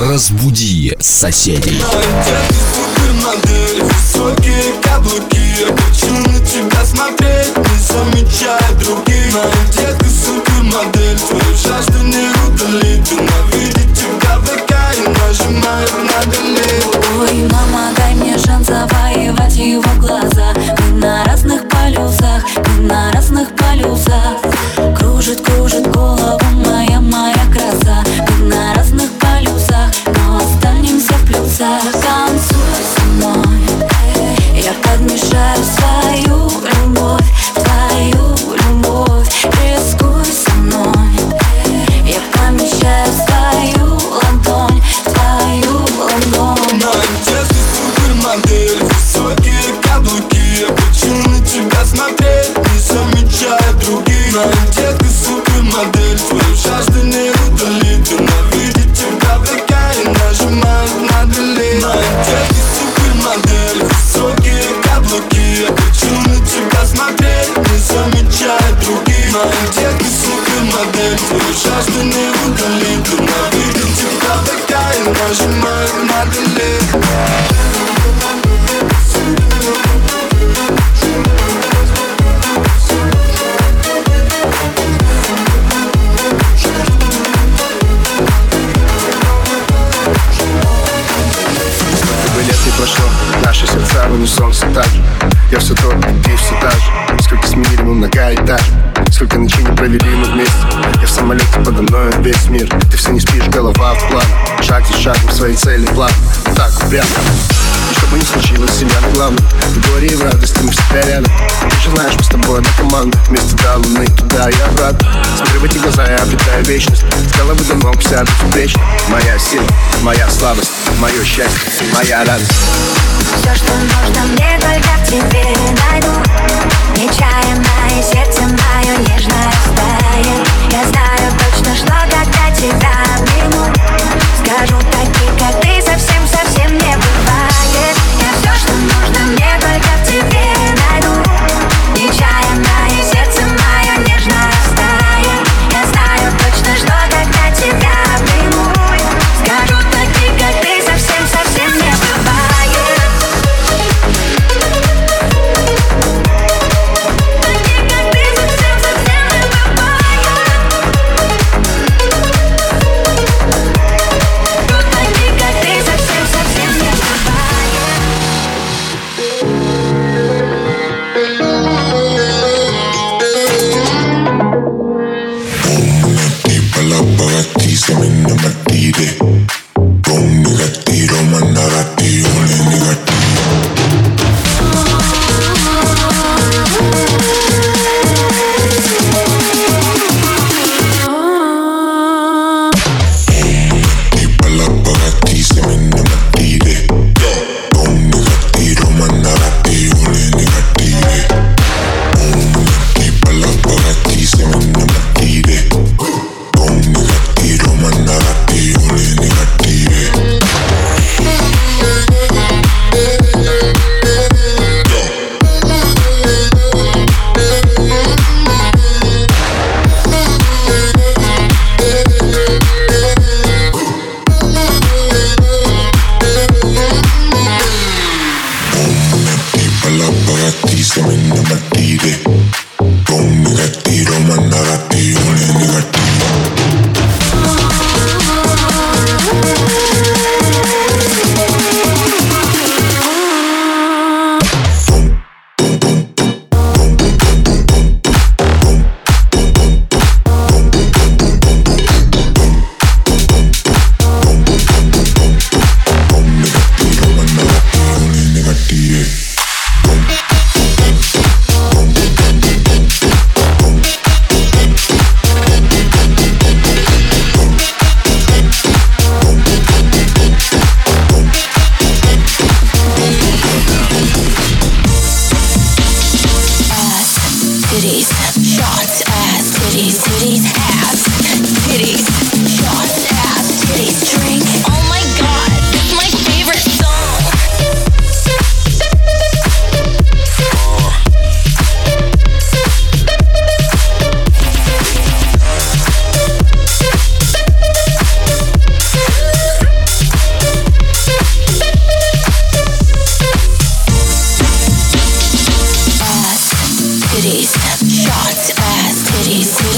Разбуди соседей. Высокие каблуки. Я хочу на тебя смотреть, не замечая других провели мы вместе. Я в самолете подо мной весь мир. Ты все не спишь, голова в план. Шаг за шагом в своей цели план. Так, прямо и что бы ни случилось, семья на главном В горе и в радости мы всегда рядом. Ты же знаешь, мы с тобой одна команда. Вместе до луны, туда и обратно. Смотрю в эти глаза, я обретаю вечность. С головы до ног вся безупречна. Моя сила, моя слабость Мое счастье, моя радость. Все, что нужно мне, только в тебе найду. Нечаянное сердце мое нежное стает Я знаю точно, что когда тебя обниму Скажу такие, как ты, совсем-совсем не бывает. Я все, что нужно мне,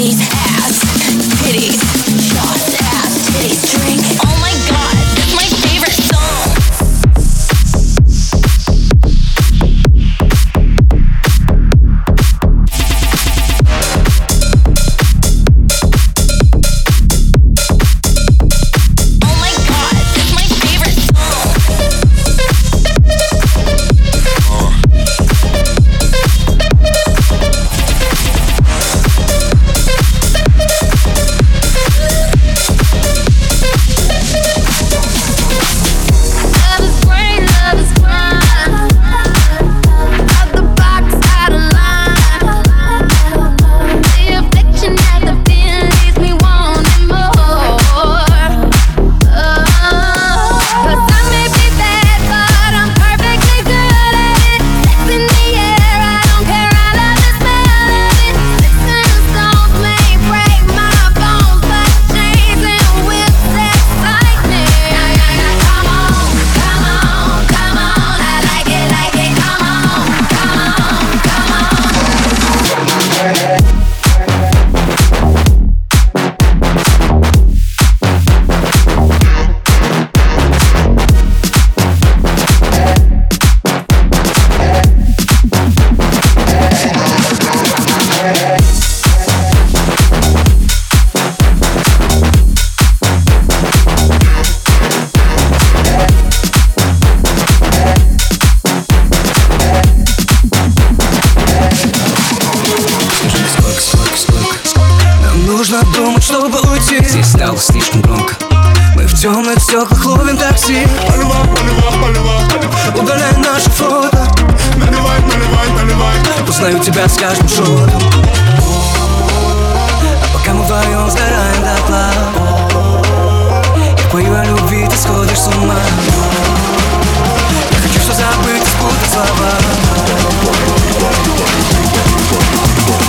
Pity. ass titties. наши фото Наливай, наливай, наливай. Узнаю тебя с каждым шотом А пока мы вдвоем сгораем до тла Я пою о любви, ты сходишь с ума. Я хочу все забыть, спутать слова.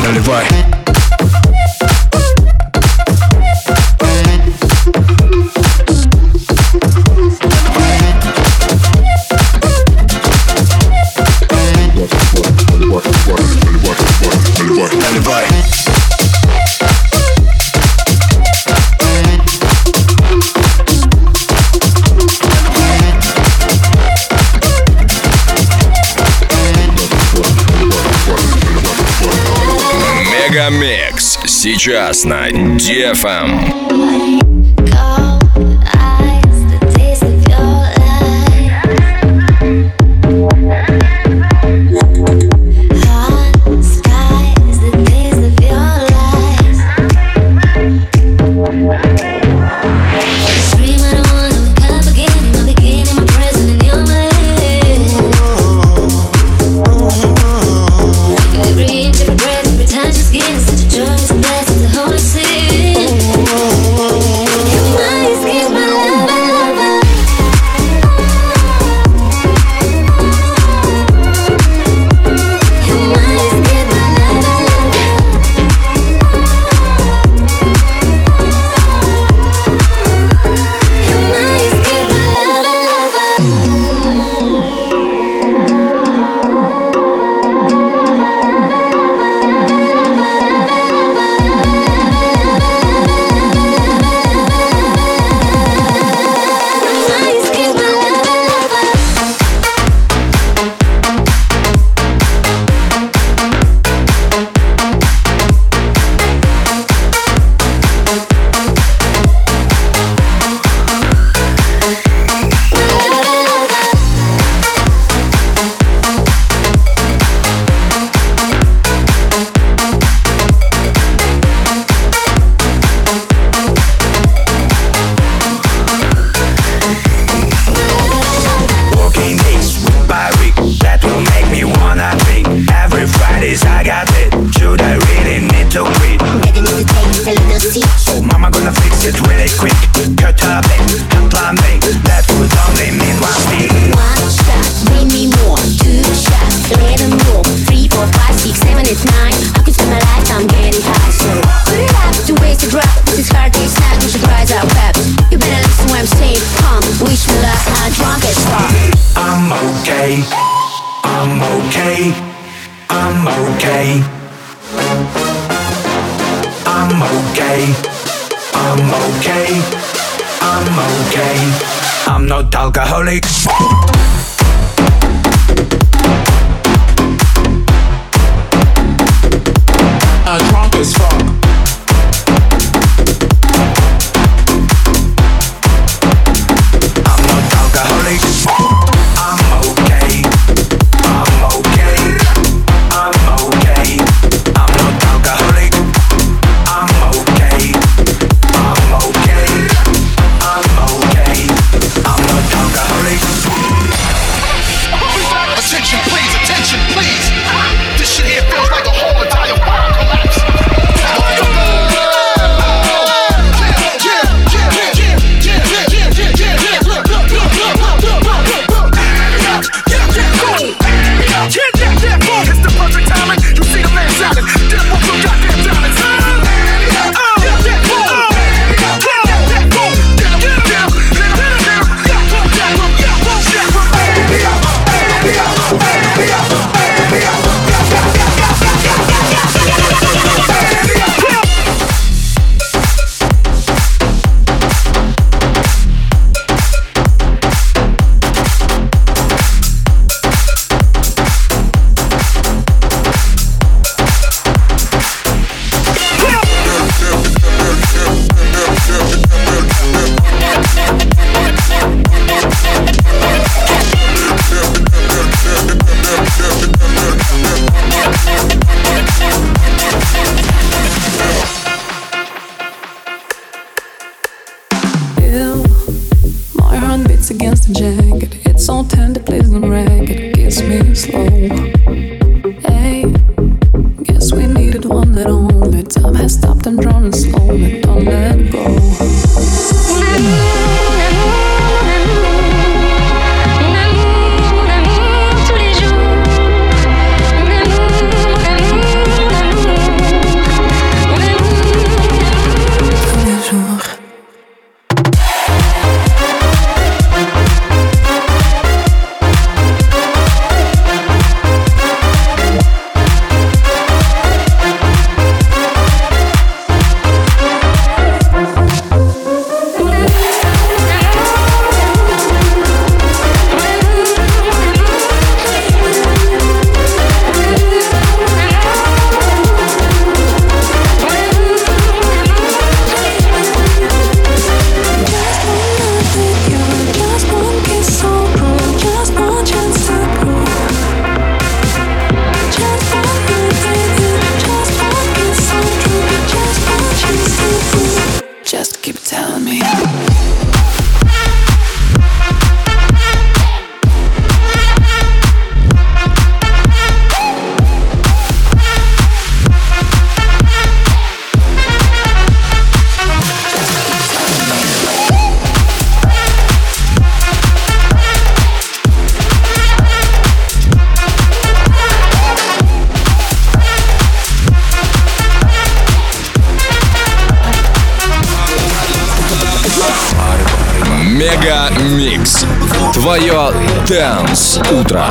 Наливай. Сейчас на Дефам. Эм. quit. I'm okay. I'm not alcoholic. I'm drunk as fuck. Твое Дэнс Утро.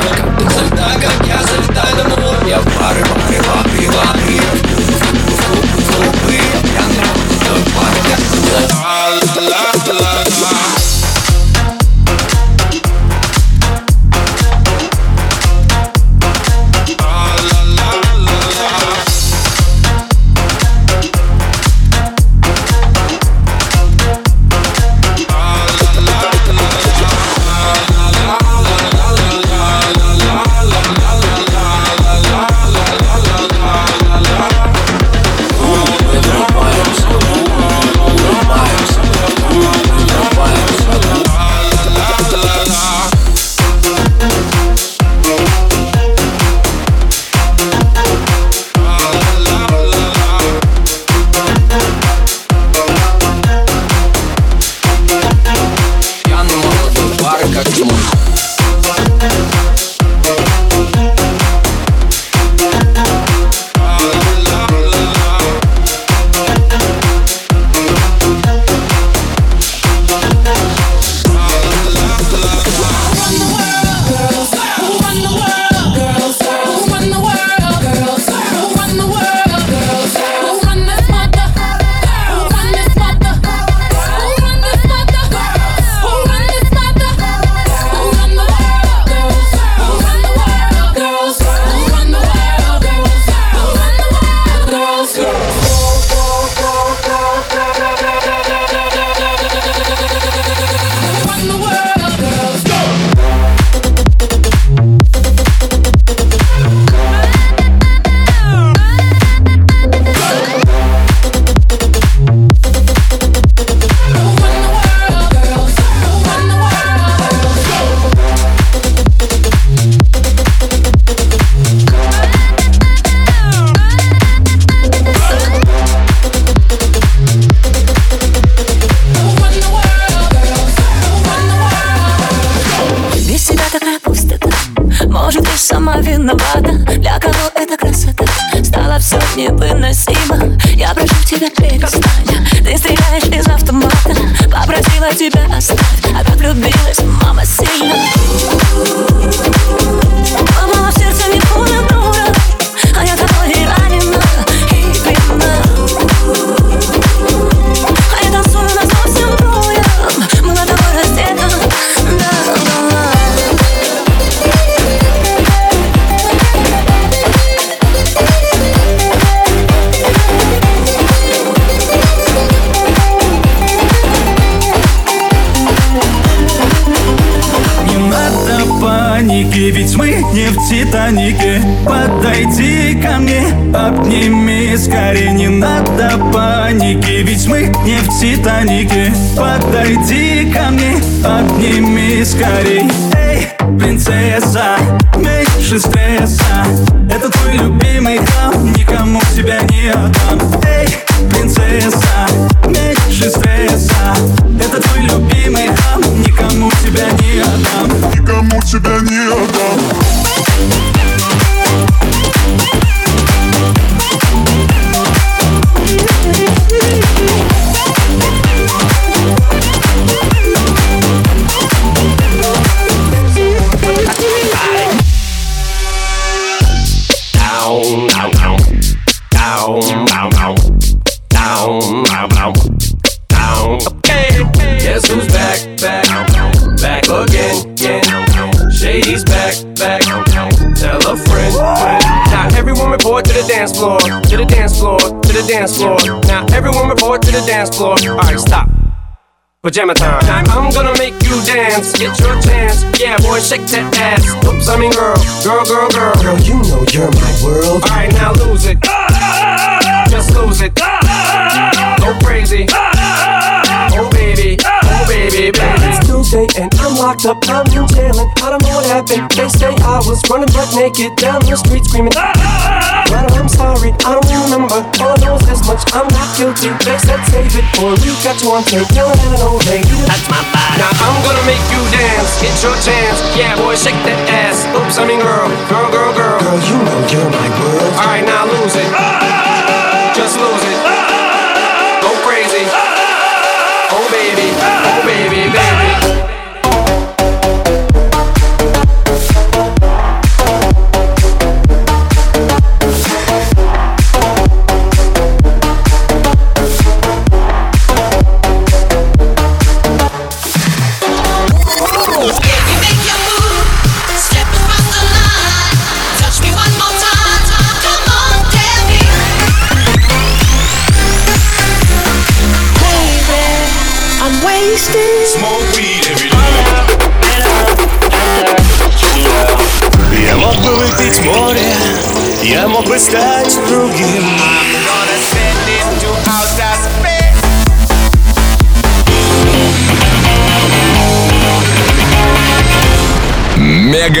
тебя перестань Ты стреляешь из автомата. Попросила тебя оставь. А так влюбилась мама сильно. подойди ко мне Обними скорее, не надо паники Ведь мы не в Титанике. Подойди ко мне, обними скорей Эй, принцесса, меньше стресса. Это твой любимый храм, никому тебя не отдам. Again. Back, back. Tell a friend, friend. Now everyone report to the dance floor, to the dance floor, to the dance floor. Now everyone report to the dance floor. All right, stop. Pajama time. I'm gonna make you dance. Get your chance. Yeah, boy, shake that ass. Oops, I mean girl, girl, girl, girl. Girl, you know you're my world. All right, now lose it. Just lose it. Go crazy. Oh baby, baby, baby. It's Tuesday and I'm locked up. I'm in jailin'. I don't know what happened. They say I was running butt naked down the street screaming. Well, I'm sorry, I don't remember. All I know is this much. I'm not guilty. They said save it, or you got you on tape. Yelling at an old lady. That's my body. Now I'm gonna make you dance. Get your chance. Yeah, boy, shake that ass. Oops, I mean girl, girl, girl, girl. Girl, you know you're my world. All right, now lose it. Just lose it.